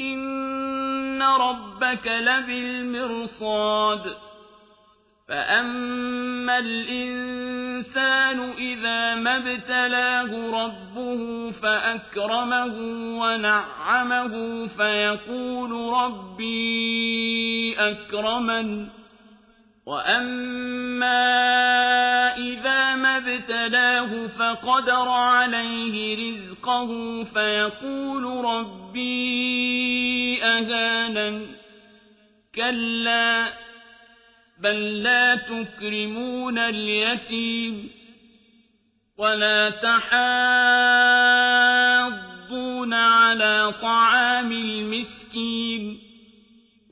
إن ربك لبالمرصاد فأما الإنسان إذا ما ابتلاه ربه فأكرمه ونعمه فيقول ربي أكرمن وأما إذا ما ابتلاه فقدر عليه رزقه فيقول ربي أهانن كلا بل لا تكرمون اليتيم ولا تحاضون على طعام المسكين